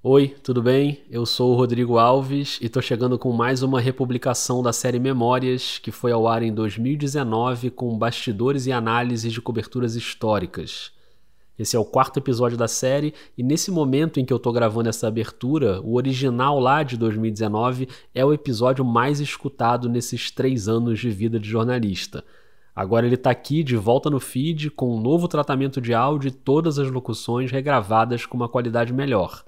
Oi, tudo bem? Eu sou o Rodrigo Alves e tô chegando com mais uma republicação da série Memórias, que foi ao ar em 2019 com bastidores e análises de coberturas históricas. Esse é o quarto episódio da série e nesse momento em que eu tô gravando essa abertura, o original lá de 2019 é o episódio mais escutado nesses três anos de vida de jornalista. Agora ele está aqui de volta no feed com um novo tratamento de áudio e todas as locuções regravadas com uma qualidade melhor.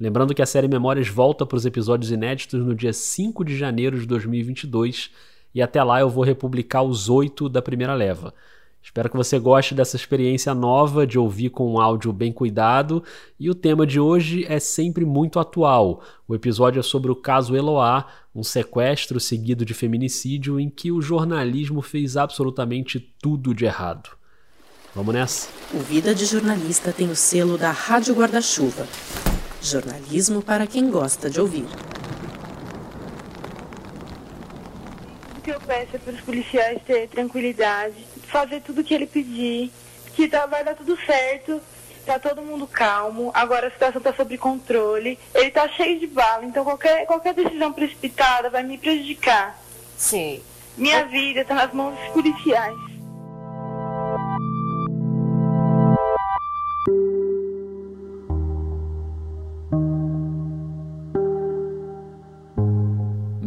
Lembrando que a série Memórias volta para os episódios inéditos no dia 5 de janeiro de 2022 e até lá eu vou republicar os oito da primeira leva. Espero que você goste dessa experiência nova de ouvir com um áudio bem cuidado. E o tema de hoje é sempre muito atual. O episódio é sobre o caso Eloá, um sequestro seguido de feminicídio em que o jornalismo fez absolutamente tudo de errado. Vamos nessa? O Vida de Jornalista tem o selo da Rádio Guarda-Chuva. Jornalismo para quem gosta de ouvir. O que eu peço é para os policiais ter tranquilidade, fazer tudo o que ele pedir, que tá, vai dar tudo certo, tá todo mundo calmo, agora a situação está sob controle, ele tá cheio de bala, então qualquer, qualquer decisão precipitada vai me prejudicar. Sim. Minha vida está nas mãos dos policiais.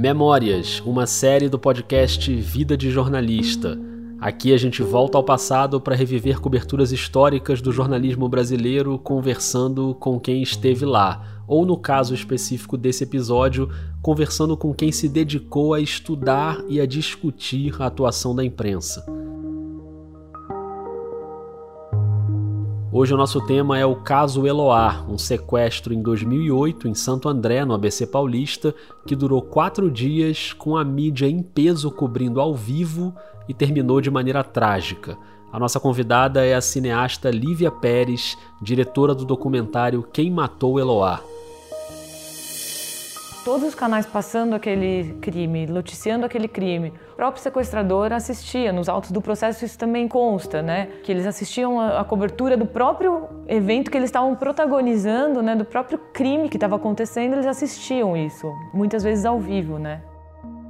Memórias, uma série do podcast Vida de Jornalista. Aqui a gente volta ao passado para reviver coberturas históricas do jornalismo brasileiro, conversando com quem esteve lá, ou no caso específico desse episódio, conversando com quem se dedicou a estudar e a discutir a atuação da imprensa. Hoje o nosso tema é o caso Eloá, um sequestro em 2008 em Santo André, no ABC Paulista, que durou quatro dias com a mídia em peso cobrindo ao vivo e terminou de maneira trágica. A nossa convidada é a cineasta Lívia Pérez, diretora do documentário Quem Matou Eloá todos os canais passando aquele crime, noticiando aquele crime. O próprio sequestrador assistia, nos autos do processo isso também consta, né? Que eles assistiam a, cobertura do próprio evento que eles estavam protagonizando, né? Do próprio crime que estava acontecendo, eles assistiam isso, muitas vezes ao vivo, né?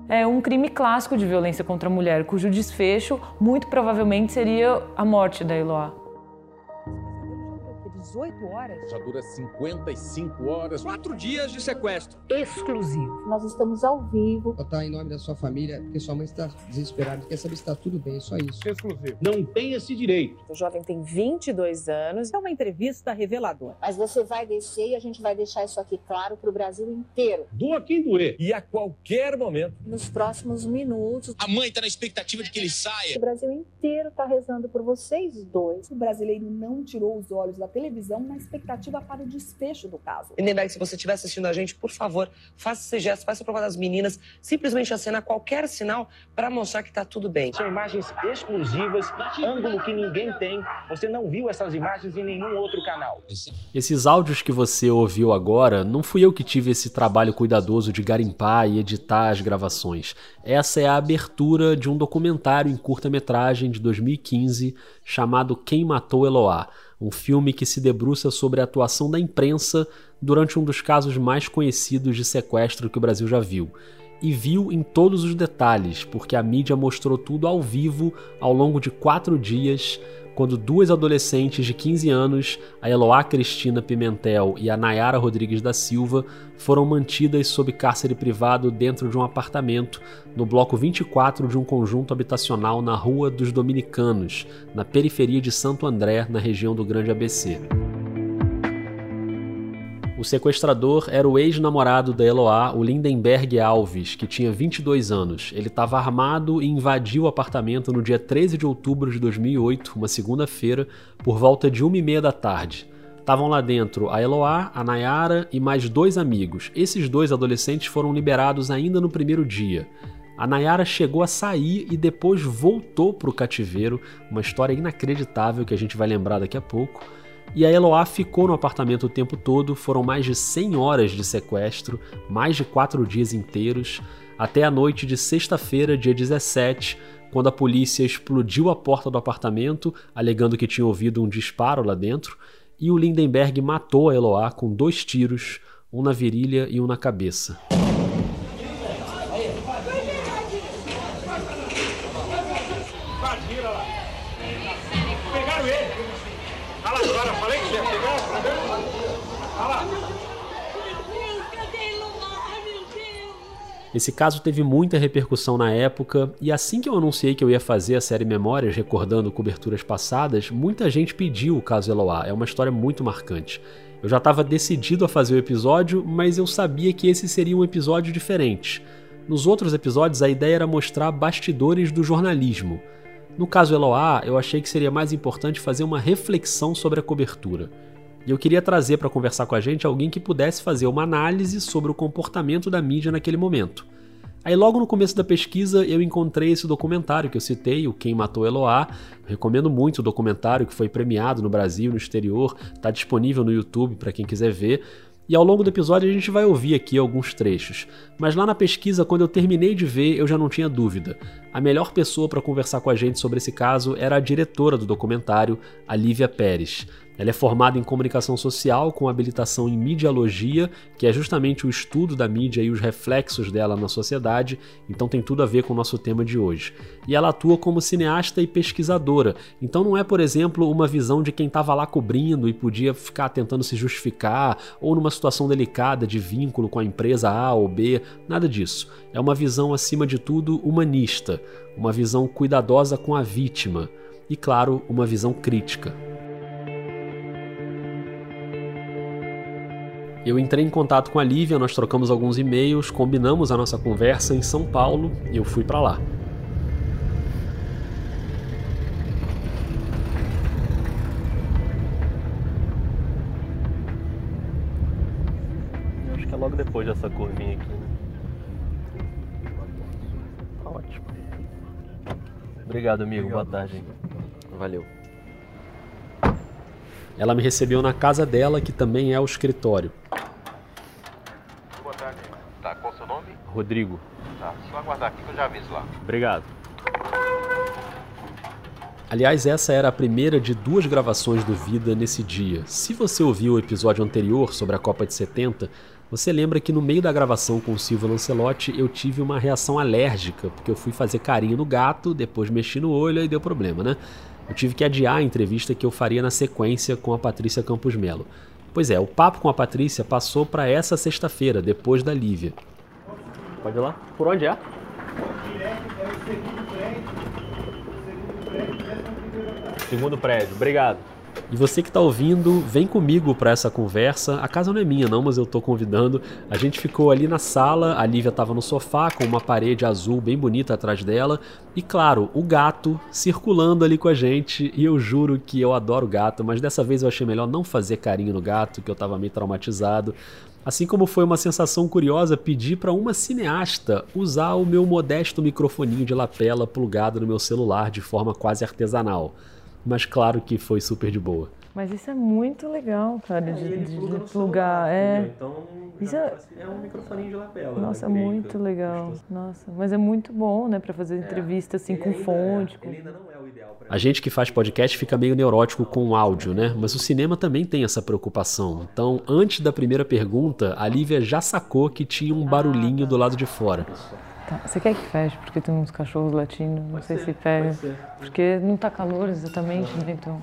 É um crime clássico de violência contra a mulher, cujo desfecho muito provavelmente seria a morte da Eloá. 18 horas. Já dura 55 horas. Quatro dias de sequestro. Exclusivo. Nós estamos ao vivo. Botar em nome da sua família, porque sua mãe está desesperada, quer saber se está tudo bem, é só isso. Exclusivo. Não tem esse direito. O jovem tem 22 anos. É uma entrevista reveladora. Mas você vai descer e a gente vai deixar isso aqui claro para o Brasil inteiro. Doa quem doer. E a qualquer momento. Nos próximos minutos. A mãe está na expectativa de que ele saia. O Brasil inteiro está rezando por vocês dois. O brasileiro não tirou os olhos da televisão televisão na expectativa para o desfecho do caso. Lindenberg, se você estiver assistindo a gente, por favor, faça esse gesto, faça a prova das meninas, simplesmente acena qualquer sinal para mostrar que está tudo bem. São imagens exclusivas, ângulo que ninguém tem. Você não viu essas imagens em nenhum outro canal. Esses áudios que você ouviu agora, não fui eu que tive esse trabalho cuidadoso de garimpar e editar as gravações. Essa é a abertura de um documentário em curta-metragem de 2015 chamado Quem Matou Eloá um filme que se debruça sobre a atuação da imprensa durante um dos casos mais conhecidos de sequestro que o Brasil já viu. E viu em todos os detalhes, porque a mídia mostrou tudo ao vivo ao longo de quatro dias quando duas adolescentes de 15 anos, a Eloá Cristina Pimentel e a Nayara Rodrigues da Silva, foram mantidas sob cárcere privado dentro de um apartamento no bloco 24 de um conjunto habitacional na Rua dos Dominicanos, na periferia de Santo André, na região do Grande ABC. O sequestrador era o ex-namorado da Eloá, o Lindenberg Alves, que tinha 22 anos. Ele estava armado e invadiu o apartamento no dia 13 de outubro de 2008, uma segunda-feira, por volta de uma e meia da tarde. Estavam lá dentro a Eloá, a Nayara e mais dois amigos. Esses dois adolescentes foram liberados ainda no primeiro dia. A Nayara chegou a sair e depois voltou para o cativeiro, uma história inacreditável que a gente vai lembrar daqui a pouco. E a Eloá ficou no apartamento o tempo todo, foram mais de 100 horas de sequestro, mais de 4 dias inteiros, até a noite de sexta-feira, dia 17, quando a polícia explodiu a porta do apartamento, alegando que tinha ouvido um disparo lá dentro, e o Lindenberg matou a Eloá com dois tiros, um na virilha e um na cabeça. Esse caso teve muita repercussão na época, e assim que eu anunciei que eu ia fazer a série Memórias, recordando coberturas passadas, muita gente pediu o caso Eloá. É uma história muito marcante. Eu já estava decidido a fazer o episódio, mas eu sabia que esse seria um episódio diferente. Nos outros episódios, a ideia era mostrar bastidores do jornalismo. No caso Eloá, eu achei que seria mais importante fazer uma reflexão sobre a cobertura. E eu queria trazer para conversar com a gente alguém que pudesse fazer uma análise sobre o comportamento da mídia naquele momento. Aí logo no começo da pesquisa eu encontrei esse documentário que eu citei, o Quem Matou Eloá. recomendo muito o documentário que foi premiado no Brasil, no exterior, está disponível no YouTube para quem quiser ver. E ao longo do episódio a gente vai ouvir aqui alguns trechos. Mas lá na pesquisa, quando eu terminei de ver, eu já não tinha dúvida. A melhor pessoa para conversar com a gente sobre esse caso era a diretora do documentário, a Lívia Pérez. Ela é formada em comunicação social com habilitação em mediologia, que é justamente o estudo da mídia e os reflexos dela na sociedade, então tem tudo a ver com o nosso tema de hoje. E ela atua como cineasta e pesquisadora, então não é, por exemplo, uma visão de quem estava lá cobrindo e podia ficar tentando se justificar, ou numa situação delicada de vínculo com a empresa A ou B, nada disso. É uma visão, acima de tudo, humanista, uma visão cuidadosa com a vítima e, claro, uma visão crítica. Eu entrei em contato com a Lívia, nós trocamos alguns e-mails, combinamos a nossa conversa em São Paulo e eu fui para lá. Acho que é logo depois dessa curvinha aqui, né? Tá ótimo. Obrigado, amigo. Boa tarde. Valeu. Ela me recebeu na casa dela, que também é o escritório. Boa tarde. Tá, qual o seu nome? Rodrigo. Tá, só aguardar aqui que eu já aviso lá. Obrigado. Aliás, essa era a primeira de duas gravações do Vida nesse dia. Se você ouviu o episódio anterior sobre a Copa de 70, você lembra que no meio da gravação com o Silvio Lancelotti eu tive uma reação alérgica, porque eu fui fazer carinho no gato, depois mexi no olho e deu problema, né? Eu tive que adiar a entrevista que eu faria na sequência com a Patrícia Campos Melo. Pois é, o papo com a Patrícia passou para essa sexta-feira, depois da Lívia. Pode ir lá? Por onde é? Segundo prédio, obrigado. E você que está ouvindo, vem comigo para essa conversa. A casa não é minha, não, mas eu estou convidando. A gente ficou ali na sala, a Lívia estava no sofá com uma parede azul bem bonita atrás dela. E claro, o gato circulando ali com a gente. E eu juro que eu adoro gato, mas dessa vez eu achei melhor não fazer carinho no gato, que eu estava meio traumatizado. Assim como foi uma sensação curiosa pedir para uma cineasta usar o meu modesto microfoninho de lapela plugado no meu celular de forma quase artesanal mas claro que foi super de boa. Mas isso é muito legal, cara, é, de, de, de plugar. É. Então, isso é... é um microfoninho de lapela. Nossa, né, muito legal. Nossa, mas é muito bom, né, para fazer entrevista assim com fonte. Com... A gente que faz podcast fica meio neurótico com o áudio, né? Mas o cinema também tem essa preocupação. Então, antes da primeira pergunta, a Lívia já sacou que tinha um barulhinho do lado de fora. Tá. Você quer que feche? Porque tem uns cachorros latindo, não pode sei ser, se pega. Porque não tá calor exatamente, né? Então.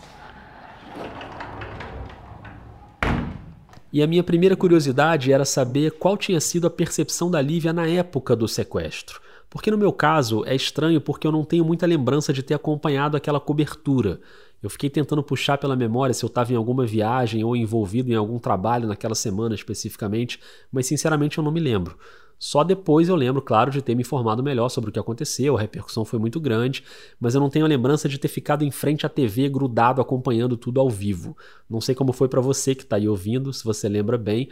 E a minha primeira curiosidade era saber qual tinha sido a percepção da Lívia na época do sequestro. Porque no meu caso é estranho porque eu não tenho muita lembrança de ter acompanhado aquela cobertura. Eu fiquei tentando puxar pela memória se eu estava em alguma viagem ou envolvido em algum trabalho naquela semana especificamente, mas sinceramente eu não me lembro. Só depois eu lembro, claro, de ter me informado melhor sobre o que aconteceu, a repercussão foi muito grande, mas eu não tenho a lembrança de ter ficado em frente à TV grudado acompanhando tudo ao vivo. Não sei como foi para você que está aí ouvindo, se você lembra bem.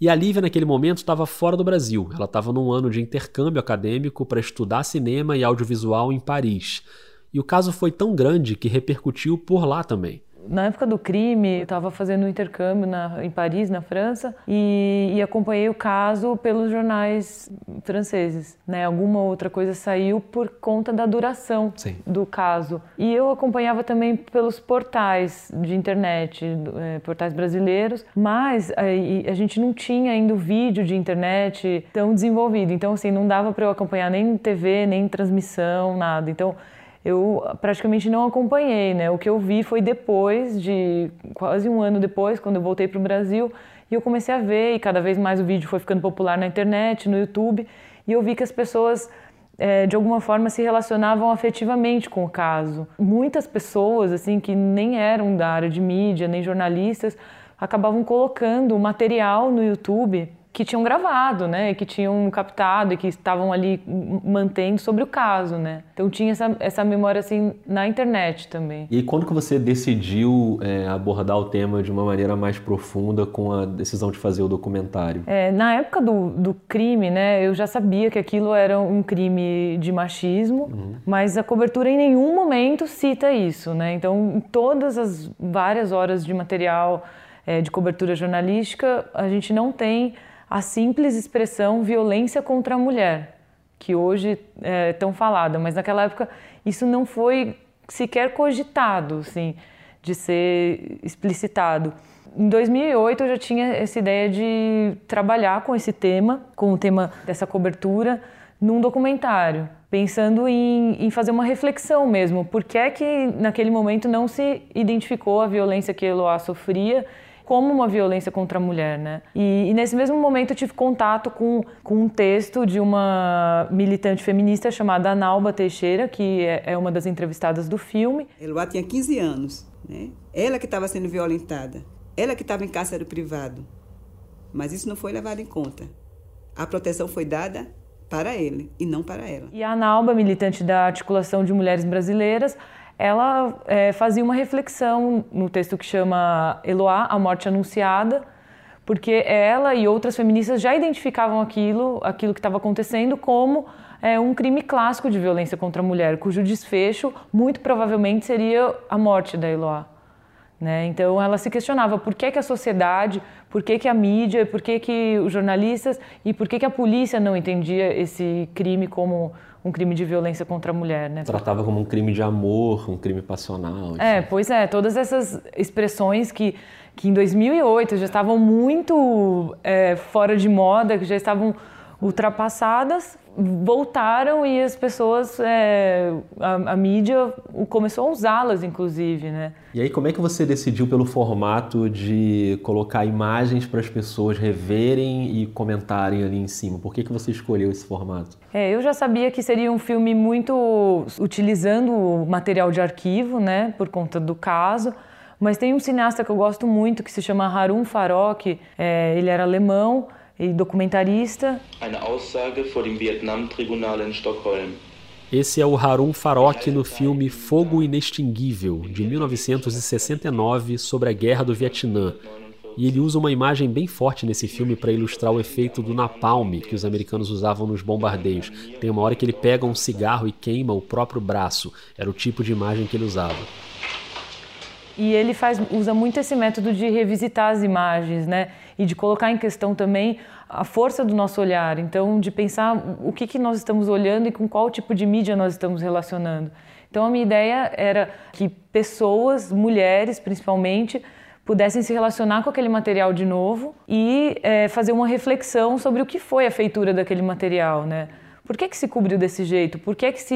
E a Lívia, naquele momento, estava fora do Brasil. Ela estava num ano de intercâmbio acadêmico para estudar cinema e audiovisual em Paris. E o caso foi tão grande que repercutiu por lá também Na época do crime, eu estava fazendo um intercâmbio na, em Paris, na França, e, e, acompanhei o caso pelos jornais franceses. Né? Alguma outra coisa saiu por conta da duração Sim. do caso. E eu acompanhava também pelos portais de internet, é, portais brasileiros, mas a, a gente não tinha ainda o vídeo de internet tão desenvolvido. Então, assim, não dava para eu acompanhar nem TV, nem transmissão, nada. Então, eu praticamente não acompanhei, né? O que eu vi foi depois de quase um ano depois, quando eu voltei para o Brasil, e eu comecei a ver e cada vez mais o vídeo foi ficando popular na internet, no YouTube, e eu vi que as pessoas é, de alguma forma se relacionavam afetivamente com o caso. Muitas pessoas assim que nem eram da área de mídia nem jornalistas acabavam colocando material no YouTube que tinham gravado, né, que tinham captado e que estavam ali mantendo sobre o caso, né. Então tinha essa, essa memória assim na internet também. E quando que você decidiu é, abordar o tema de uma maneira mais profunda com a decisão de fazer o documentário? É, na época do, do crime, né, eu já sabia que aquilo era um crime de machismo, uhum. mas a cobertura em nenhum momento cita isso, né. Então, em todas as várias horas de material é, de cobertura jornalística, a gente não tem a simples expressão violência contra a mulher, que hoje é tão falada, mas naquela época isso não foi sequer cogitado, assim, de ser explicitado. Em 2008 eu já tinha essa ideia de trabalhar com esse tema, com o tema dessa cobertura, num documentário, pensando em, em fazer uma reflexão mesmo. Por que é que naquele momento não se identificou a violência que Eloá sofria como uma violência contra a mulher, né? E, e, nesse mesmo momento eu tive contato com, com um texto de uma militante feminista chamada Analba Teixeira, que é, é uma das entrevistadas do filme. Eloá tinha 15 anos, né? Ela que estava sendo violentada, ela que estava em cárcere privado. Mas isso não foi levado em conta. A proteção foi dada para ele e não para ela. E a Analba, militante da Articulação de Mulheres Brasileiras, ela é, fazia uma reflexão no texto que chama Eloá, a morte anunciada, porque ela e outras feministas já identificavam aquilo, aquilo que estava acontecendo como é, um crime clássico de violência contra a mulher, cujo desfecho muito provavelmente seria a morte da Eloá. Né? Então ela se questionava por que, que a sociedade, por que, que a mídia, por que, que os jornalistas e por que, que a polícia não entendia esse crime como um crime de violência contra a mulher, né? Tratava como um crime de amor, um crime passional. É, assim. pois é, todas essas expressões que, que em 2008 já estavam muito é, fora de moda, que já estavam ultrapassadas, voltaram e as pessoas, é, a, a, mídia começou a usá-las, inclusive, né? E aí, como é que você decidiu pelo formato de colocar imagens para as pessoas reverem e comentarem ali em cima? Por que, que você escolheu esse formato? É, eu já sabia que seria um filme muito utilizando material de arquivo, né, por conta do caso. Mas tem um cineasta que eu gosto muito que se chama Harun Farok, é, ele era alemão, e documentarista. Eine Aussage vor dem Vietnam-Tribunal em Stockholm. Esse é o Harun Farok no filme Fogo Inextinguível, de 1969, sobre a Guerra do Vietnã. E ele usa uma imagem bem forte nesse filme para ilustrar o efeito do napalm que os americanos usavam nos bombardeios. Tem uma hora que ele pega um cigarro e queima o próprio braço. Era o tipo de imagem que ele usava. E ele faz, usa muito esse método de revisitar as imagens, né? E de colocar em questão também a força do nosso olhar. Então, de pensar o que, que nós estamos olhando e com qual tipo de mídia nós estamos relacionando. Então, a minha ideia era que pessoas, mulheres principalmente, pudessem se relacionar com aquele material de novo e é, fazer uma reflexão sobre o que foi a feitura daquele material, né? Por que, que se cobriu desse jeito? Por que, que se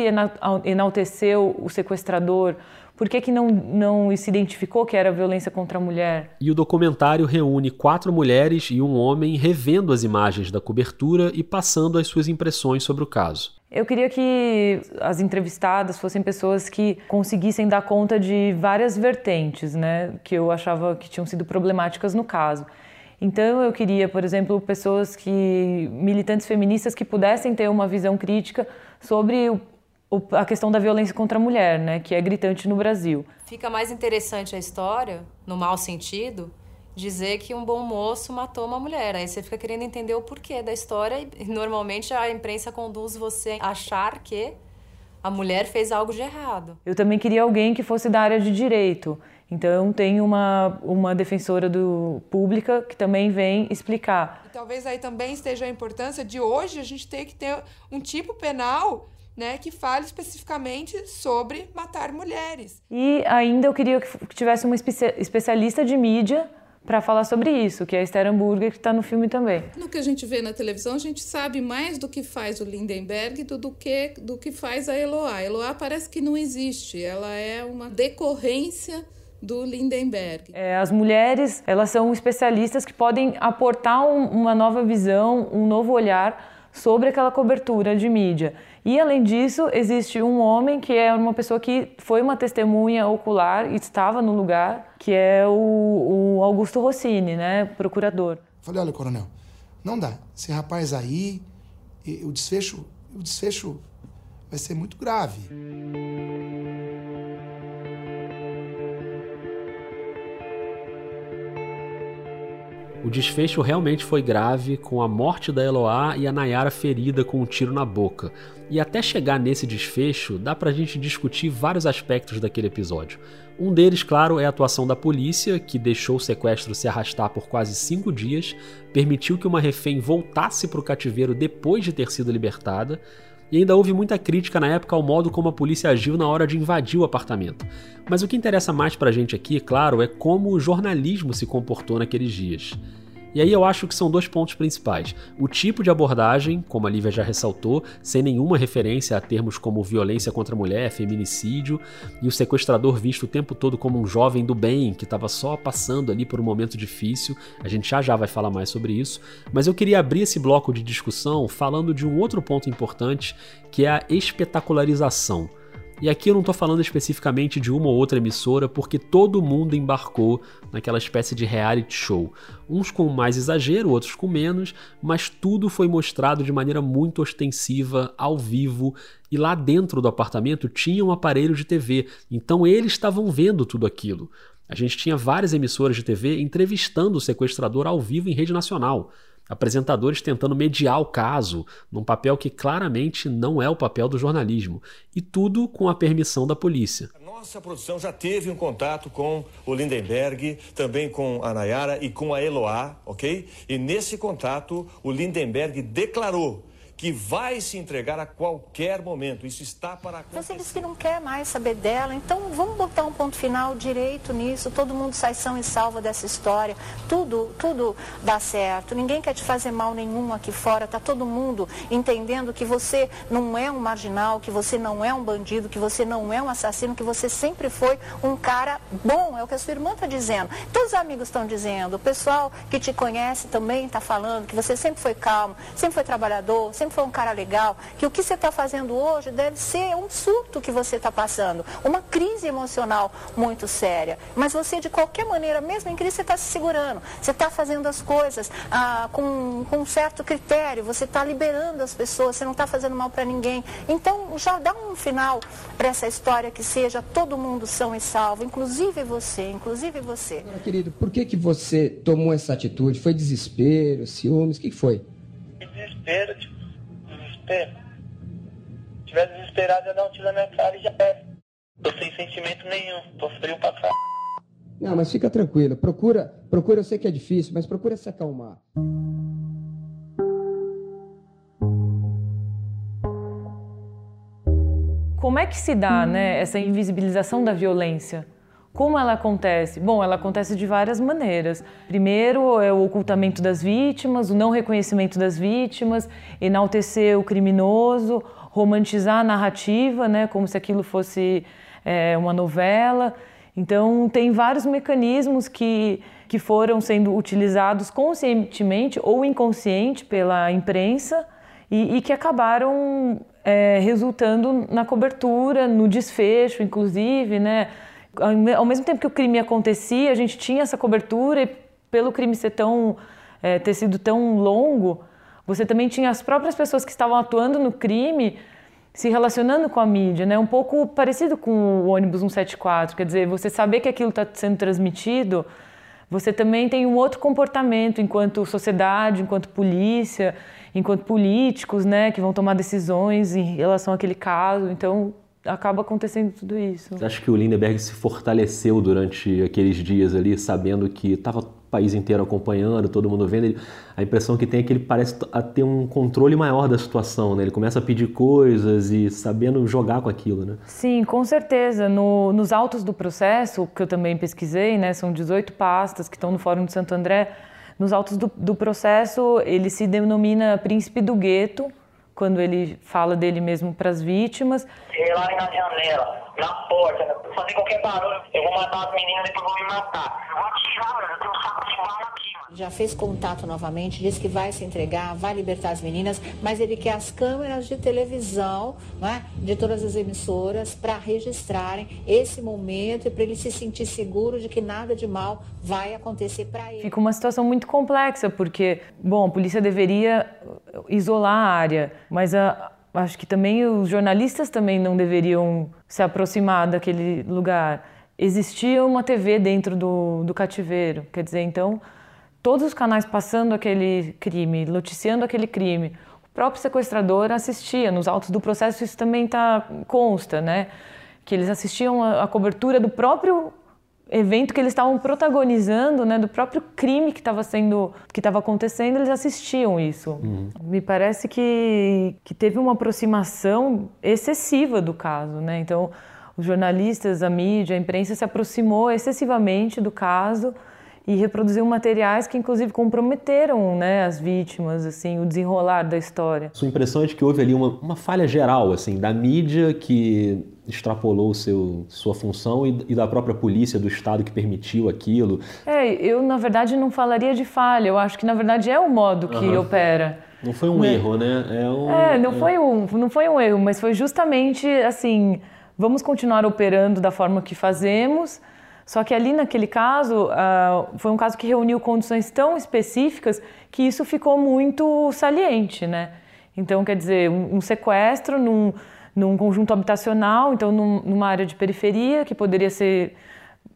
enalteceu o sequestrador? Por que, que não, não se identificou que era violência contra a mulher? E o documentário reúne quatro mulheres e um homem revendo as imagens da cobertura e passando as suas impressões sobre o caso. Eu queria que as entrevistadas fossem pessoas que conseguissem dar conta de várias vertentes, né, que eu achava que tinham sido problemáticas no caso. Então eu queria, por exemplo, pessoas que militantes feministas que pudessem ter uma visão crítica sobre o, a questão da violência contra a mulher, né, que é gritante no Brasil. Fica mais interessante a história, no mau sentido, dizer que um bom moço matou uma mulher. Aí você fica querendo entender o porquê da história e normalmente a imprensa conduz você a achar que a mulher fez algo de errado. Eu também queria alguém que fosse da área de direito Então tem uma, uma defensora do, pública que também vem explicar. E talvez aí também esteja a importância de hoje a gente ter que ter um tipo penal né, que fale especificamente sobre matar mulheres. E ainda eu queria que tivesse uma especialista de mídia para falar sobre isso, que é a Esther Hamburger, que está no filme também. No que a gente vê na televisão, a gente sabe mais do que faz o Lindenberg do, do, que, do que faz a Eloá. A Eloá parece que não existe, ela é uma decorrência do Lindenberg. É, as mulheres, elas são especialistas que podem aportar um, uma nova visão, um novo olhar sobre aquela cobertura de mídia. E além disso, existe um homem que é uma pessoa que foi uma testemunha ocular e estava no lugar, que é o, o Augusto Rossini, né, procurador. Falei, olha, coronel, não dá. Esse rapaz aí, o desfecho, o desfecho vai ser muito grave. O desfecho realmente foi grave, com a morte da Eloá e a Nayara ferida com um tiro na boca. E até chegar nesse desfecho, dá pra gente discutir vários aspectos daquele episódio. Um deles, claro, é a atuação da polícia, que deixou o sequestro se arrastar por quase cinco dias, permitiu que uma refém voltasse para o cativeiro depois de ter sido libertada, e ainda houve muita crítica na época ao modo como a polícia agiu na hora de invadir o apartamento. Mas o que interessa mais pra gente aqui, claro, é como o jornalismo se comportou naqueles dias. E aí eu acho que são dois pontos principais. O tipo de abordagem, como a Lívia já ressaltou, sem nenhuma referência a termos como violência contra a mulher, feminicídio, e o sequestrador visto o tempo todo como um jovem do bem que estava só passando ali por um momento difícil. A gente já já vai falar mais sobre isso, mas eu queria abrir esse bloco de discussão falando de um outro ponto importante, que é a espetacularização. E aqui eu não estou falando especificamente de uma ou outra emissora, porque todo mundo embarcou naquela espécie de reality show. Uns com mais exagero, outros com menos, mas tudo foi mostrado de maneira muito ostensiva, ao vivo, e lá dentro do apartamento tinha um aparelho de TV, então eles estavam vendo tudo aquilo. A gente tinha várias emissoras de TV entrevistando o sequestrador ao vivo em rede nacional apresentadores tentando mediar o caso, num papel que claramente não é o papel do jornalismo, e tudo com a permissão da polícia. Nossa produção já teve um contato com o Lindenberg, também com a Nayara e com a Eloá, ok? E nesse contato, o Lindenberg declarou que vai se entregar a qualquer momento. Isso está para acontecer. Você disse que não quer mais saber dela, então vamos botar um ponto final direito nisso. Todo mundo sai são e salva dessa história. Tudo, tudo dá certo. Ninguém quer te fazer mal nenhum aqui fora. Tá todo mundo entendendo que você não é um marginal, que você não é um bandido, que você não é um assassino, que você sempre foi um cara bom. É o que a sua irmã está dizendo. Todos os amigos estão dizendo. O pessoal que te conhece também está falando que você sempre foi calmo, sempre foi trabalhador, sempre sempre foi um cara legal, que o que você está fazendo hoje deve ser um surto que você está passando, uma crise emocional muito séria. Mas você, de qualquer maneira, mesmo em crise, você está se segurando, você está fazendo as coisas ah, com, com um certo critério, você está liberando as pessoas, você não está fazendo mal para ninguém. Então, já dá um final para essa história que seja todo mundo são e salvo, inclusive você, inclusive você. Agora, querido, por que, que você tomou essa atitude? Foi desespero, ciúmes? O que, que foi? Desespero, tipo, desespero. Se tiver desesperado, eu dar um tiro na minha cara e já é. Tô sem sentimento nenhum, tô frio pra cá. Não, mas fica tranquilo. Procura, procura, eu sei que é difícil, mas procura se acalmar. Como é que se dá, né, essa invisibilização da violência? Como ela acontece? Bom, ela acontece de várias maneiras. Primeiro é o ocultamento das vítimas, o não reconhecimento das vítimas, enaltecer o criminoso, romantizar a narrativa, né, como se aquilo fosse é, uma novela. Então, tem vários mecanismos que, que foram sendo utilizados conscientemente ou inconsciente pela imprensa e, e que acabaram é, resultando na cobertura, no desfecho, inclusive, né? Ao mesmo tempo que o crime acontecia, a gente tinha essa cobertura e pelo crime ser tão é, ter sido tão longo, você também tinha as próprias pessoas que estavam atuando no crime se relacionando com a mídia, né? Um pouco parecido com o ônibus 174, quer dizer, você saber que aquilo está sendo transmitido, você também tem um outro comportamento enquanto sociedade, enquanto polícia, enquanto políticos, né, que vão tomar decisões em relação àquele caso. Então, acaba acontecendo tudo isso. Você acha que o Lindenberg se fortaleceu durante aqueles dias ali, sabendo que estava o país inteiro acompanhando, todo mundo vendo? Ele, a impressão que tem é que ele parece ter um controle maior da situação, né? Ele começa a pedir coisas e sabendo jogar com aquilo, né? Sim, com certeza. No, nos autos do processo, que eu também pesquisei, né? São 18 pastas que estão no Fórum de Santo André. Nos autos do, do processo, ele se denomina príncipe do gueto, quando ele fala dele mesmo para as vítimas. lá na janela, na porta, fazer qualquer barulho, eu vou matar as meninas e depois vou me matar. Eu vou atirar, eu tenho um saco de bala aqui. Já fez contato novamente, disse que vai se entregar, vai libertar as meninas, mas ele quer as câmeras de televisão, né, de todas as emissoras, para registrarem esse momento e para ele se sentir seguro de que nada de mal vai acontecer para ele. Fica uma situação muito complexa, porque, bom, a polícia deveria isolar a área, mas a, acho que também os jornalistas também não deveriam se aproximar daquele lugar. Existia uma TV dentro do, do cativeiro, quer dizer, então todos os canais passando aquele crime, noticiando aquele crime. O próprio sequestrador assistia, nos autos do processo isso também tá, consta, né? Que eles assistiam a, a cobertura do próprio evento que eles estavam protagonizando, né, do próprio crime que estava sendo, que estava acontecendo, eles assistiam isso. Uhum. Me parece que, que teve uma aproximação excessiva do caso, né? Então, os jornalistas, a mídia, a imprensa se aproximou excessivamente do caso e reproduziu materiais que inclusive comprometeram né, as vítimas, assim, o desenrolar da história. Sua impressão é de que houve ali uma, uma falha geral, assim, da mídia que extrapolou seu, sua função e, e, da própria polícia do estado que permitiu aquilo? É, eu na verdade não falaria de falha, eu acho que na verdade é o modo que uhum. opera. Não foi um né? erro, né? É, um, é não, é... Foi um, não foi um erro, mas foi justamente assim, vamos continuar operando da forma que fazemos, só que ali naquele caso, uh, foi um caso que reuniu condições tão específicas que isso ficou muito saliente, né? Então, quer dizer, um, um sequestro num, num, conjunto habitacional, então num, numa área de periferia que poderia ser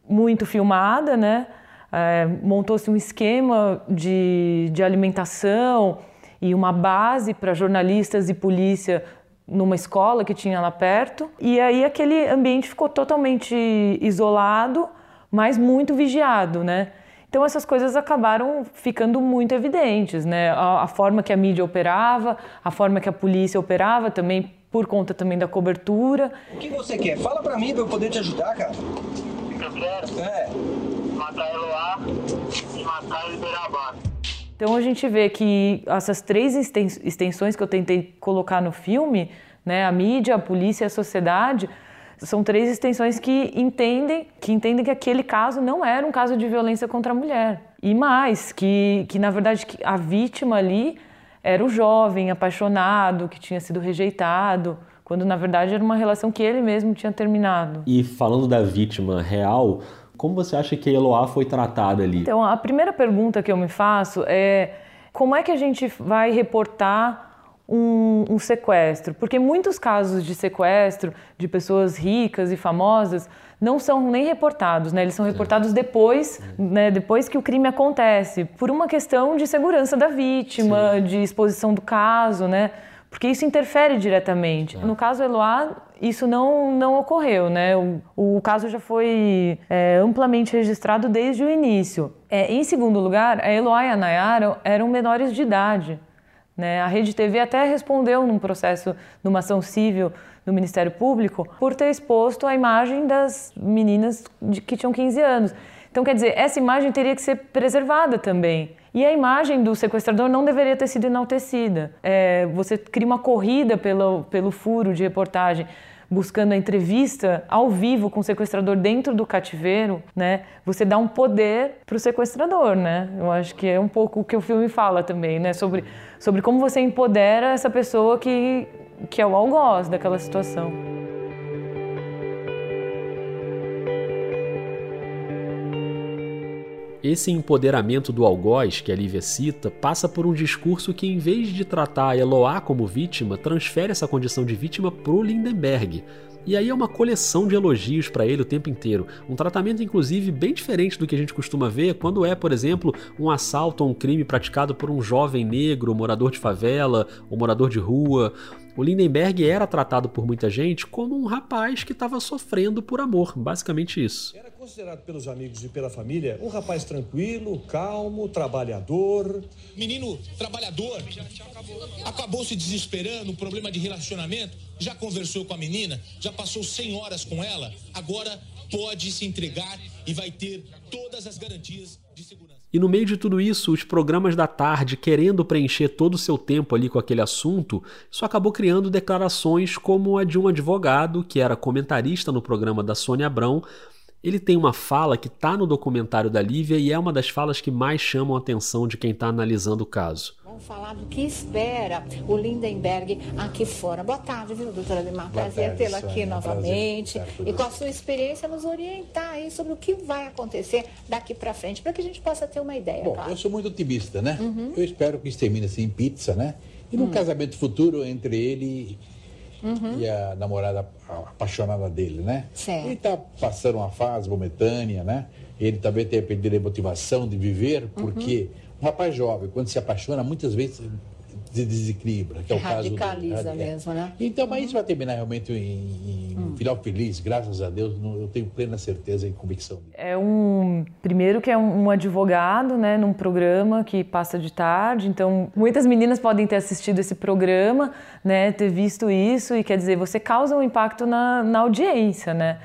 muito filmada, né? É, Montou-se um esquema de, de alimentação e uma base para jornalistas e polícia numa escola que tinha lá perto. E aí aquele ambiente ficou totalmente isolado mas muito vigiado, né? Então essas coisas acabaram ficando muito evidentes, né? A, a, forma que a mídia operava, a forma que a polícia operava também por conta também da cobertura. O que você quer? Fala para mim para eu poder te ajudar, cara. Eu quero. É. Matar Eloá e matar Iberabá. Então a gente vê que essas três extensões que eu tentei colocar no filme, né, a mídia, a polícia e a sociedade, são três extensões que entendem que entendem que aquele caso não era um caso de violência contra a mulher. E mais, que, que na verdade a vítima ali era o jovem apaixonado que tinha sido rejeitado, quando na verdade era uma relação que ele mesmo tinha terminado. E falando da vítima real, como você acha que a Eloá foi tratada ali? Então, a primeira pergunta que eu me faço é como é que a gente vai reportar um, um, sequestro, porque muitos casos de sequestro de pessoas ricas e famosas não são nem reportados, né? Eles são reportados depois, né? Depois que o crime acontece, por uma questão de segurança da vítima, Sim. de exposição do caso, né? Porque isso interfere diretamente. É. No caso Eloá, isso não, não ocorreu, né? O, o caso já foi é, amplamente registrado desde o início. É, em segundo lugar, a Eloá e a Nayara eram menores de idade. Né? A Rede TV até respondeu num processo, numa ação civil no Ministério Público, por ter exposto a imagem das meninas de, que tinham 15 anos. Então, quer dizer, essa imagem teria que ser preservada também. E a imagem do sequestrador não deveria ter sido enaltecida. É, você cria uma corrida pelo, pelo furo de reportagem buscando a entrevista ao vivo com o sequestrador dentro do cativeiro, né? Você dá um poder para o sequestrador, né? Eu acho que é um pouco o que o filme fala também, né? Sobre, sobre como você empodera essa pessoa que, que é o algoz daquela situação. Esse empoderamento do algoz que a Lívia cita passa por um discurso que, em vez de tratar Eloá como vítima, transfere essa condição de vítima pro Lindenberg. E aí é uma coleção de elogios para ele o tempo inteiro. Um tratamento, inclusive, bem diferente do que a gente costuma ver quando é, por exemplo, um assalto ou um crime praticado por um jovem negro, morador de favela ou morador de rua. O Lindenberg era tratado por muita gente como um rapaz que estava sofrendo por amor, basicamente isso. Era considerado pelos amigos e pela família um rapaz tranquilo, calmo, trabalhador. Menino trabalhador, acabou se desesperando, problema de relacionamento, já conversou com a menina, já passou 100 horas com ela, agora pode se entregar e vai ter todas as garantias de segurança. E no meio de tudo isso, os programas da tarde querendo preencher todo o seu tempo ali com aquele assunto, isso acabou criando declarações como a de um advogado que era comentarista no programa da Sônia Abrão. Ele tem uma fala que está no documentário da Lívia e é uma das falas que mais chamam a atenção de quem está analisando o caso. Vamos falar do que espera o Lindenberg aqui fora. Boa tarde, viu, doutora Limar? Prazer tê-la aqui novamente. E com a sua experiência, nos orientar aí sobre o que vai acontecer daqui para frente, para que a gente possa ter uma ideia. Bom, claro. eu sou muito otimista, né? Uhum. Eu espero que isso termine assim em pizza, né? E num Hum. casamento futuro entre ele Uhum. e a namorada apaixonada dele, né? Certo. Ele tá passando uma fase momentânea, né? Ele também tem perdido a motivação de viver, Uhum. porque um rapaz jovem, quando se apaixona, muitas vezes se desequilibra, que é o caso dele. Radicaliza É. mesmo, né? Então, mas isso vai terminar realmente em, em um final feliz, graças a Deus, eu tenho plena certeza e convicção. É um primeiro que é um, um advogado, né, num programa que passa de tarde. Então, muitas meninas podem ter assistido esse programa, né, ter visto isso e quer dizer, você causa um impacto na, na audiência, né?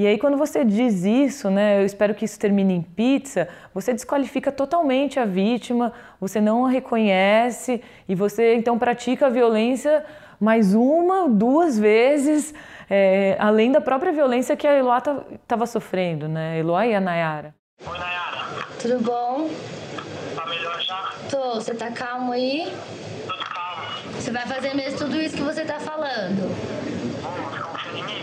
E aí quando você diz isso, né, eu espero que isso termine em pizza, você desqualifica totalmente a vítima, você não a reconhece e você então pratica a violência mais uma, duas vezes, é, além da própria violência que a Eloá estava sofrendo, né? Eloá e a Nayara. Tudo bom? Tá melhor já? Tô. Você tá calmo aí? Tô calmo. Você vai fazer mesmo tudo isso que você tá falando?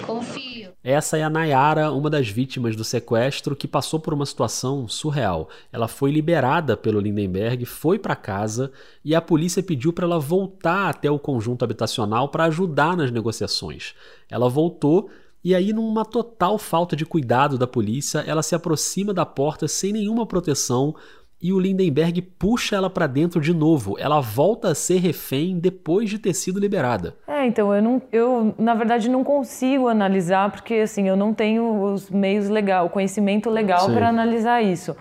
Confio. Essa é a Nayara, uma das vítimas do sequestro, que passou por uma situação surreal. Ela foi liberada pelo Lindenberg, foi para casa e a polícia pediu para ela voltar até o conjunto habitacional para ajudar nas negociações. Ela voltou e aí, numa total falta de cuidado da polícia, ela se aproxima da porta sem nenhuma proteção e o Lindenberg puxa ela para dentro de novo. Ela volta a ser refém depois de ter sido liberada. É, então eu não, eu na verdade não consigo analisar porque assim eu não tenho os meios legal, o conhecimento legal para analisar isso.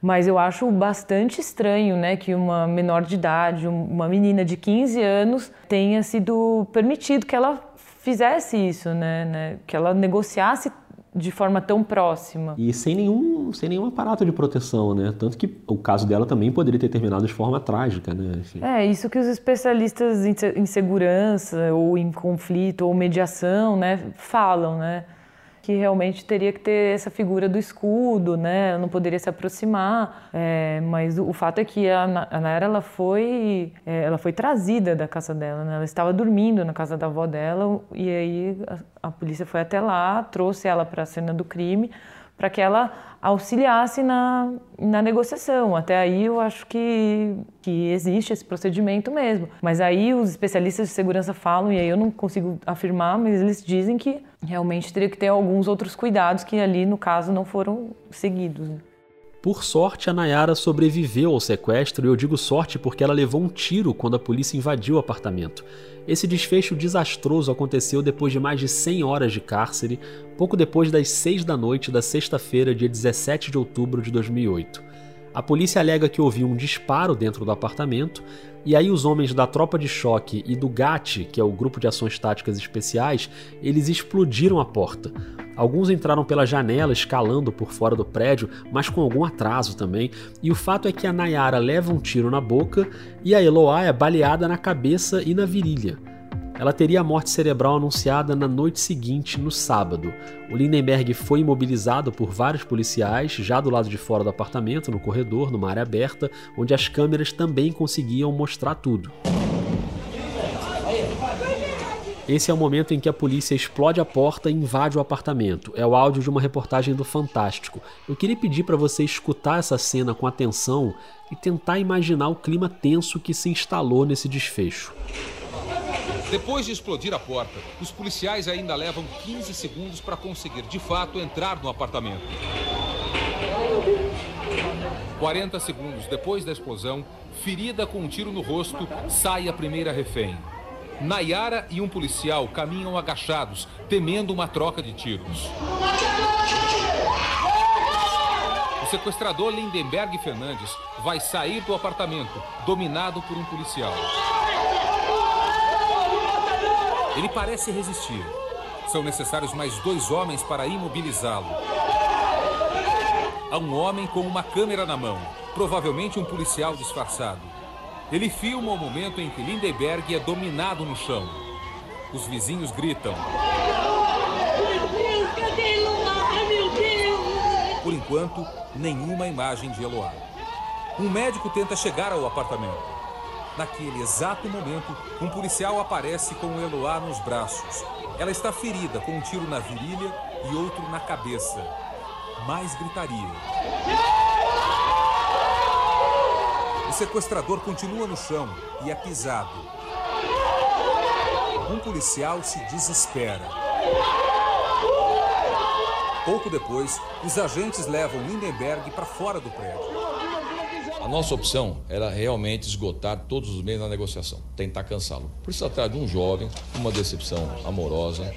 Mas eu acho bastante estranho, né, que uma menor de idade, um- uma menina de 15 anos tenha sido permitido que ela fizesse isso, né, né, que ela negociasse de forma tão próxima. E sem nenhum, sem nenhum aparato de proteção, né? Tanto que o caso dela também poderia ter terminado de forma trágica, né? Enfim. É, isso que os especialistas em segurança ou em conflito ou mediação, né, falam, né? Que realmente teria que ter essa figura do escudo, né? Não poderia se aproximar. É, mas o, o fato é que a, a Nayara, ela foi, é, ela foi trazida da casa dela, né? Ela estava dormindo na casa da avó dela e aí a, a polícia foi até lá, trouxe ela para a cena do crime para que ela auxiliasse na, na negociação. Até aí eu acho que, que existe esse procedimento mesmo. Mas aí os especialistas de segurança falam, e aí eu não consigo afirmar, mas eles dizem que realmente teria que ter alguns outros cuidados que ali, no caso, não foram seguidos. Por sorte, a Nayara sobreviveu ao sequestro, e eu digo sorte porque ela levou um tiro quando a polícia invadiu o apartamento. Esse desfecho desastroso aconteceu depois de mais de 100 horas de cárcere, pouco depois das 6 da noite da sexta-feira, dia 17 de outubro de 2008. A polícia alega que ouviu um disparo dentro do apartamento, e aí os homens da tropa de choque e do GAT, que é o Grupo de Ações Táticas Especiais, eles explodiram a porta. Alguns entraram pela janela, escalando por fora do prédio, mas com algum atraso também. E o fato é que a Nayara leva um tiro na boca e a Eloá é baleada na cabeça e na virilha. Ela teria a morte cerebral anunciada na noite seguinte, no sábado. O Lindenberg foi imobilizado por vários policiais, já do lado de fora do apartamento, no corredor, numa área aberta, onde as câmeras também conseguiam mostrar tudo. Esse é o momento em que a polícia explode a porta e invade o apartamento. É o áudio de uma reportagem do Fantástico. Eu queria pedir para você escutar essa cena com atenção e tentar imaginar o clima tenso que se instalou nesse desfecho. Depois de explodir a porta, os policiais ainda levam 15 segundos para conseguir de fato entrar no apartamento. 40 segundos depois da explosão, ferida com um tiro no rosto, sai a primeira refém. Nayara e um policial caminham agachados, temendo uma troca de tiros. O sequestrador Lindenberg Fernandes vai sair do apartamento, dominado por um policial. Ele parece resistir. São necessários mais dois homens para imobilizá-lo. Há um homem com uma câmera na mão, provavelmente um policial disfarçado. Ele filma o momento em que Lindenberg é dominado no chão. Os vizinhos gritam. Por enquanto, nenhuma imagem de Eloá. Um médico tenta chegar ao apartamento. Naquele exato momento, um policial aparece com o Eloá nos braços. Ela está ferida com um tiro na virilha e outro na cabeça. Mais gritaria. O sequestrador continua no chão e é pisado. Um policial se desespera. Pouco depois, os agentes levam Lindenberg para fora do prédio. A nossa opção era realmente esgotar todos os meios na negociação, tentar cansá-lo. Por isso, tratar de um jovem, uma decepção amorosa.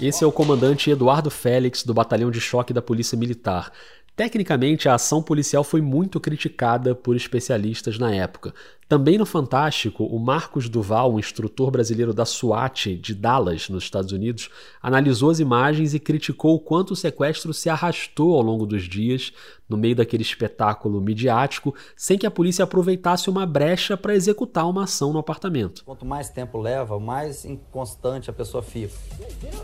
Esse é o comandante Eduardo Félix, do Batalhão de Choque da Polícia Militar. Tecnicamente, a ação policial foi muito criticada por especialistas na época. Também no Fantástico, o Marcos Duval, um instrutor brasileiro da SWAT de Dallas, nos Estados Unidos, analisou as imagens e criticou o quanto o sequestro se arrastou ao longo dos dias, no meio daquele espetáculo midiático, sem que a polícia aproveitasse uma brecha para executar uma ação no apartamento. Quanto mais tempo leva, mais inconstante a pessoa fica.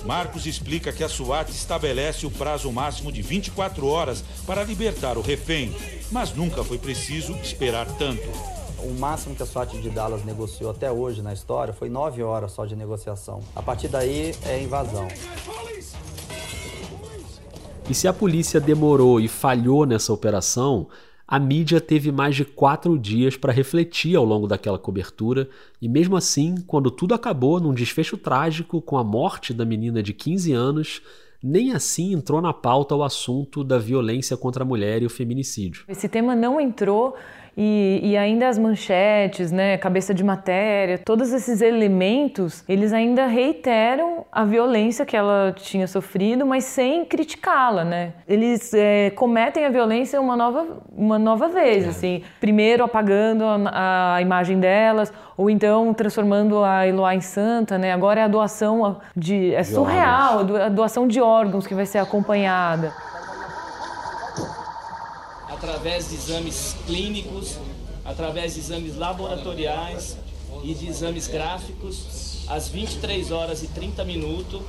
Marcos explica que a SWAT estabelece o prazo máximo de 24 horas para libertar o refém, mas nunca foi preciso esperar tanto o máximo que a SWAT de Dallas negociou até hoje na história foi nove horas só de negociação. A partir daí é invasão. E se a polícia demorou e falhou nessa operação, a mídia teve mais de quatro dias para refletir ao longo daquela cobertura, e mesmo assim, quando tudo acabou num desfecho trágico com a morte da menina de 15 anos, nem assim entrou na pauta o assunto da violência contra a mulher e o feminicídio. Esse tema não entrou e, e, ainda as manchetes, né, cabeça de matéria, todos esses elementos, eles ainda reiteram a violência que ela tinha sofrido, mas sem criticá-la, né? Eles é, cometem a violência uma nova, uma nova vez, é. assim, primeiro apagando a, a, imagem delas, ou então transformando a Eloá em santa, né? Agora é a doação de, é surreal, a doação de órgãos que vai ser acompanhada através de exames clínicos, através de exames laboratoriais e de exames gráficos, às 23 horas e 30 minutos,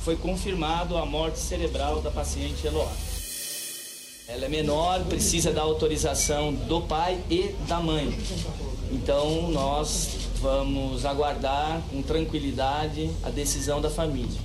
foi confirmado a morte cerebral da paciente Eloá. Ela é menor, precisa da autorização do pai e da mãe. Então nós vamos aguardar com tranquilidade a decisão da família.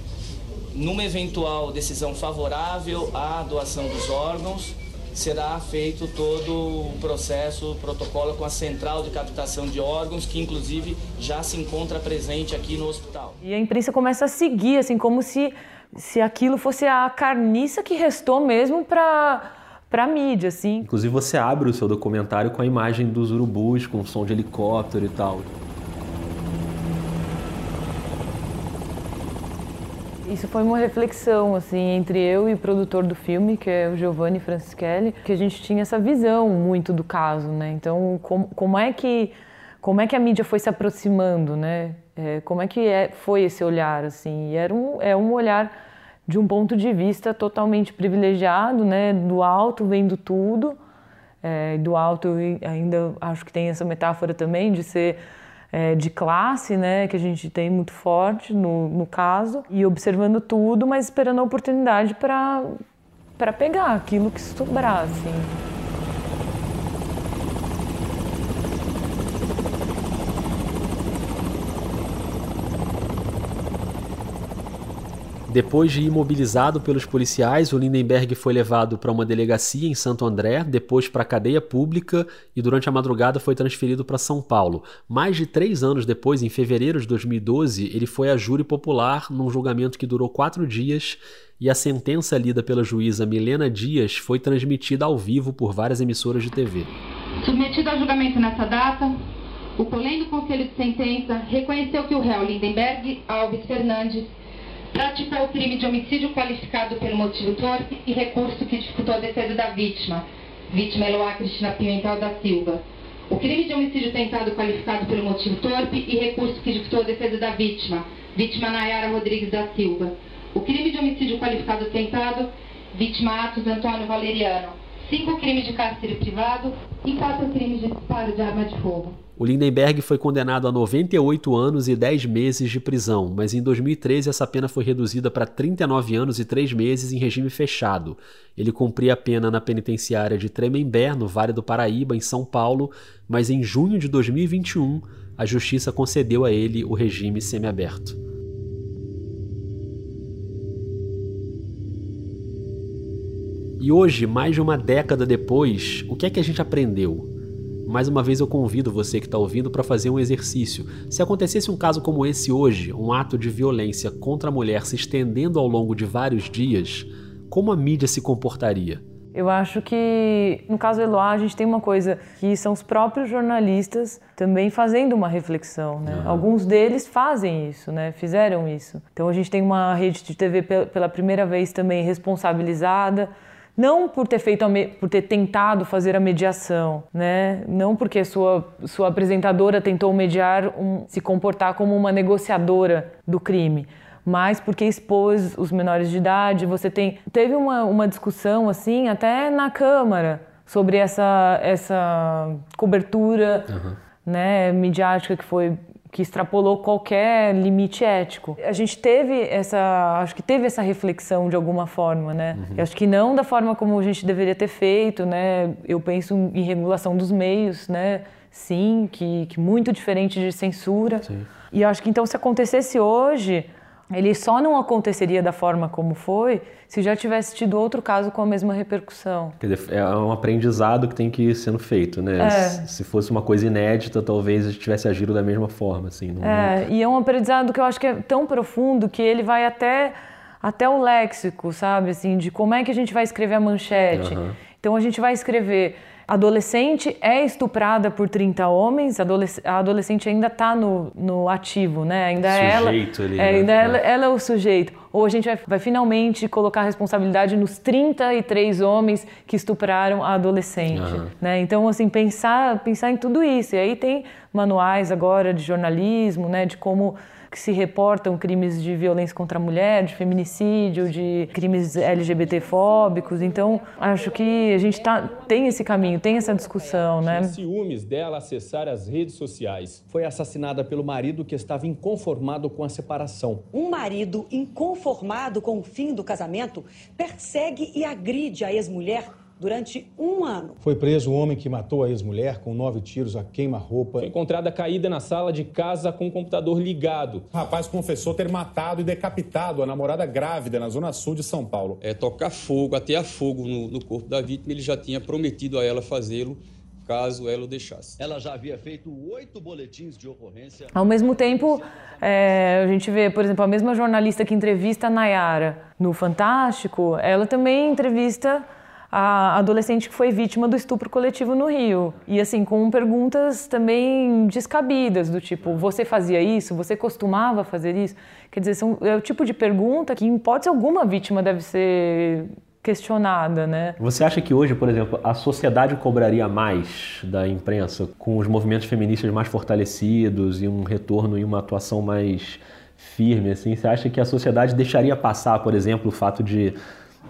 Numa eventual decisão favorável à doação dos órgãos, será feito todo o processo, o protocolo com a central de captação de órgãos, que inclusive já se encontra presente aqui no hospital. E a imprensa começa a seguir, assim, como se, se aquilo fosse a carniça que restou mesmo para para mídia, assim. Inclusive você abre o seu documentário com a imagem dos urubus, com som de helicóptero e tal. Isso foi uma reflexão assim entre eu e o produtor do filme, que é o Giovanni Francischelli, que a gente tinha essa visão muito do caso, né? Então, como, como é que como é que a mídia foi se aproximando, né? É, como é que é, foi esse olhar assim? E era um é um olhar de um ponto de vista totalmente privilegiado, né? Do alto vendo tudo, é, do alto ainda acho que tem essa metáfora também de ser é, de classe, né, que a gente tem muito forte no, no caso, e observando tudo, mas esperando a oportunidade para pegar aquilo que sobrar, assim. Depois de imobilizado pelos policiais, o Lindenberg foi levado para uma delegacia em Santo André, depois para a cadeia pública e durante a madrugada foi transferido para São Paulo. Mais de três anos depois, em fevereiro de 2012, ele foi a júri popular num julgamento que durou quatro dias e a sentença lida pela juíza Milena Dias foi transmitida ao vivo por várias emissoras de TV. Submetido a julgamento nessa data, O colém do Conselho de Sentença reconheceu que o réu Lindenberg Alves Fernandes praticou o crime de homicídio qualificado pelo motivo torpe e recurso que dificultou a defesa da vítima, vítima Eloá Cristina Pimentel da Silva. O crime de homicídio tentado qualificado pelo motivo torpe e recurso que dificultou a defesa da vítima, vítima Nayara Rodrigues da Silva. O crime de homicídio qualificado tentado, vítima Atos Antônio Valeriano. Cinco crimes de cárcere privado e quatro crimes de disparo de arma de fogo. O Lindenberg foi condenado a 98 anos e 10 meses de prisão, mas em 2013 essa pena foi reduzida para 39 anos e 3 meses em regime fechado. Ele cumpria a pena na penitenciária de Tremembé, no Vale do Paraíba, em São Paulo, mas em junho de 2021 a justiça concedeu a ele o regime semiaberto. E hoje, mais de uma década depois, o que é que a gente aprendeu? Mais uma vez eu convido você que está ouvindo para fazer um exercício. Se acontecesse um caso como esse hoje, um ato de violência contra a mulher se estendendo ao longo de vários dias, como a mídia se comportaria? Eu acho que, no caso Eloá, a gente tem uma coisa que são os próprios jornalistas também fazendo uma reflexão, né? Uhum. Alguns deles fazem isso, né? Fizeram isso. Então a gente tem uma rede de TV pela primeira vez também responsabilizada, não por ter feito por ter tentado fazer a mediação, né? Não porque sua sua apresentadora tentou mediar um, se comportar como uma negociadora do crime, mas porque expôs os menores de idade. Você tem teve uma, uma discussão assim até na Câmara sobre essa essa cobertura, uhum. né, midiática que foi que extrapolou qualquer limite ético. A gente teve essa, acho que teve essa reflexão de alguma forma, né? Uhum. acho que não da forma como a gente deveria ter feito, né? Eu penso em regulação dos meios, né? Sim, que, que muito diferente de censura. Sim. E acho que então se acontecesse hoje, ele só não aconteceria da forma como foi se já tivesse tido outro caso com a mesma repercussão. É um aprendizado que tem que ir sendo feito, né? É. Se fosse uma coisa inédita, talvez a gente tivesse agido da mesma forma, assim. Não... É, e é um aprendizado que eu acho que é tão profundo que ele vai até até o léxico, sabe, assim, de como é que a gente vai escrever a manchete. Uhum. Então a gente vai escrever adolescente é estuprada por 30 homens, a adolescente ainda está no, no ativo, né? Ainda sujeito ela, ali, é, né? ainda ela, ela, é o sujeito. Ou a gente vai, vai finalmente colocar a responsabilidade nos 33 homens que estupraram a adolescente, uhum. né? Então, assim, pensar, pensar em tudo isso. E aí tem manuais agora de jornalismo, né? De como que se reportam crimes de violência contra a mulher, de feminicídio, de crimes LGBTfóbicos. Então, acho que a gente tá, tem esse caminho, tem essa discussão, né? ciúmes dela acessar as redes sociais. Foi assassinada pelo marido que estava inconformado com a separação. Um marido inconformado com o fim do casamento persegue e agride a ex-mulher durante um ano. Foi preso o homem que matou a ex-mulher com nove tiros a queima-roupa. Foi encontrada caída na sala de casa com o computador ligado. O rapaz confessou ter matado e decapitado a namorada grávida na zona sul de São Paulo. É tocar fogo, atear fogo no, no corpo da vítima. Ele já tinha prometido a ela fazê-lo caso ela o deixasse. Ela já havia feito oito boletins de ocorrência. Ao mesmo tempo, é, a gente vê, por exemplo, a mesma jornalista que entrevista a Nayara no Fantástico, ela também entrevista a adolescente que foi vítima do estupro coletivo no Rio. E assim, com perguntas também descabidas, do tipo, você fazia isso? Você costumava fazer isso? Quer dizer, são, é o tipo de pergunta que, em hipótese alguma, vítima deve ser questionada, né? Você acha que hoje, por exemplo, a sociedade cobraria mais da imprensa com os movimentos feministas mais fortalecidos e um retorno e uma atuação mais firme, assim? Você acha que a sociedade deixaria passar, por exemplo, o fato de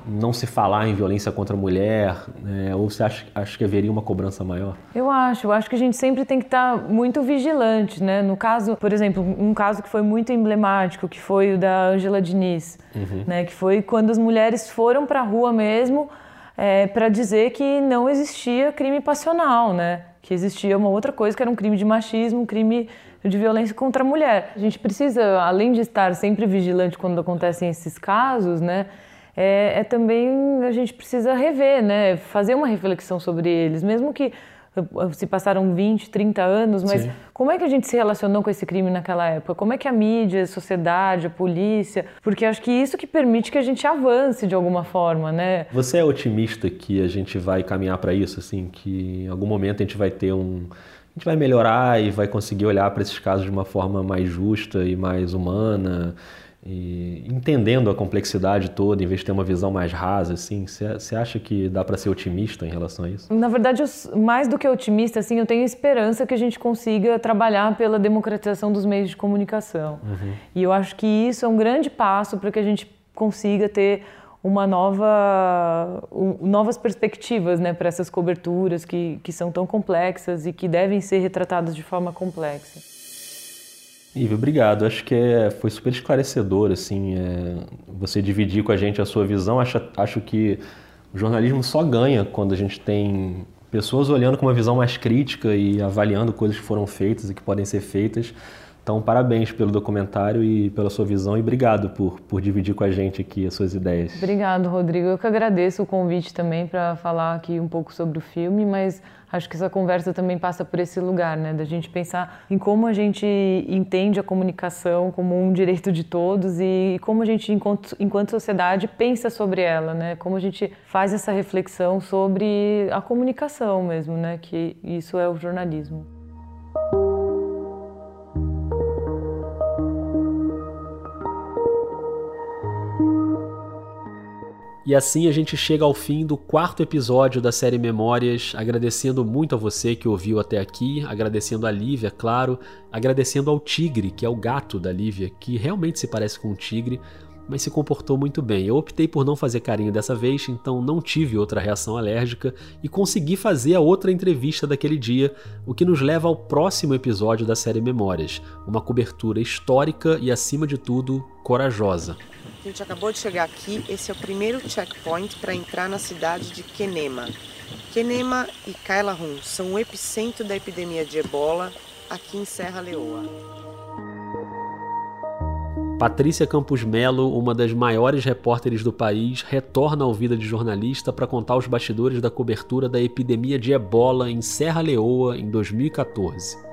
não se falar em violência contra a mulher? Né? Ou você acha, acha que haveria uma cobrança maior? Eu acho. Eu acho que a gente sempre tem que estar muito vigilante. Né? No caso, por exemplo, um caso que foi muito emblemático, que foi o da Angela Diniz, uhum. né? que foi quando as mulheres foram para a rua mesmo é, para dizer que não existia crime passional, né? que existia uma outra coisa, que era um crime de machismo, um crime de violência contra a mulher. A gente precisa, além de estar sempre vigilante quando acontecem esses casos, né, é, é também a gente precisa rever, né? Fazer uma reflexão sobre eles, mesmo que uh, se passaram 20, 30 anos, mas Sim. como é que a gente se relacionou com esse crime naquela época? Como é que a mídia, a sociedade, a polícia? Porque acho que isso que permite que a gente avance de alguma forma, né? Você é otimista que a gente vai caminhar para isso, assim, que em algum momento a gente vai ter um gente vai melhorar e vai conseguir olhar para esses casos de uma forma mais justa e mais humana e entendendo a complexidade toda, em vez de ter uma visão mais rasa, assim, você acha que dá para ser otimista em relação a isso? Na verdade, eu, mais do que otimista, assim, eu tenho esperança que a gente consiga trabalhar pela democratização dos meios de comunicação. Uhum. E eu acho que isso é um grande passo para que a gente consiga ter uma nova, um, novas perspectivas né, para essas coberturas que, que são tão complexas e que devem ser retratadas de forma complexa. Ivo, obrigado. Acho que é, foi super esclarecedor assim, é, você dividir com a gente a sua visão. Acho, acho que o jornalismo só ganha quando a gente tem pessoas olhando com uma visão mais crítica e avaliando coisas que foram feitas e que podem ser feitas. Então, parabéns pelo documentário e pela sua visão e obrigado por, por dividir com a gente aqui as suas ideias. Obrigado, Rodrigo. Eu que agradeço o convite também para falar aqui um pouco sobre o filme, mas acho que essa conversa também passa por esse lugar, né, da gente pensar em como a gente entende a comunicação como um direito de todos e como a gente, enquanto, enquanto sociedade, pensa sobre ela, né, como a gente faz essa reflexão sobre a comunicação mesmo, né, que isso é o jornalismo. E assim a gente chega ao fim do quarto episódio da série Memórias, agradecendo muito a você que ouviu até aqui, agradecendo a Lívia, claro, agradecendo ao Tigre, que é o gato da Lívia, que realmente se parece com um tigre, mas se comportou muito bem. Eu optei por não fazer carinho dessa vez, então não tive outra reação alérgica e consegui fazer a outra entrevista daquele dia, o que nos leva ao próximo episódio da série Memórias, uma cobertura histórica e, acima de tudo, corajosa. A gente acabou de chegar aqui, esse é o primeiro checkpoint para entrar na cidade de Kenema. Kenema e Kailahun são o epicentro da epidemia de ebola aqui em Serra Leoa. Patrícia Campos Melo, uma das maiores repórteres do país, retorna ao Vida de Jornalista para contar os bastidores da cobertura da epidemia de ebola em Serra Leoa em 2014.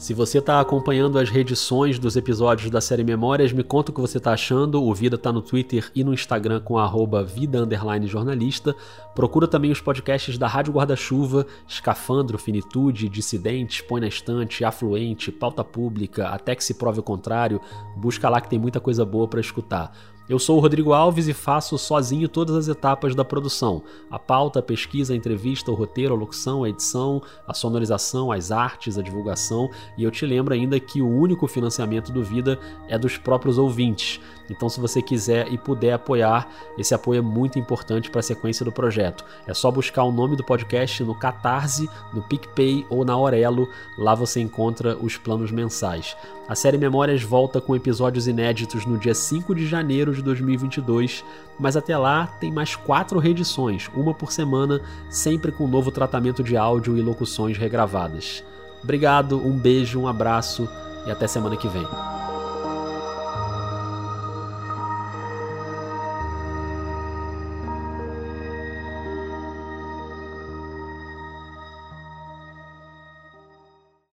Se você está acompanhando as reedições dos episódios da série Memórias, me conta o que você está achando. O Vida está no Twitter e no Instagram com arroba vida jornalista. Procura também os podcasts da Rádio Guarda-Chuva, Escafandro, Finitude, Dissidentes, Põe na Estante, Afluente, Pauta Pública, Até que se prove o contrário. Busca lá que tem muita coisa boa para escutar. Eu sou o Rodrigo Alves e faço sozinho todas as etapas da produção: a pauta, a pesquisa, a entrevista, o roteiro, a locução, a edição, a sonorização, as artes, a divulgação. E eu te lembro ainda que o único financiamento do Vida é dos próprios ouvintes. Então, se você quiser e puder apoiar, esse apoio é muito importante para a sequência do projeto. É só buscar o nome do podcast no Catarse, no PicPay ou na Aurelo. Lá você encontra os planos mensais. A série Memórias volta com episódios inéditos no dia 5 de janeiro de 2022, mas até lá tem mais quatro reedições, uma por semana, sempre com novo tratamento de áudio e locuções regravadas. Obrigado, um beijo, um abraço e até semana que vem.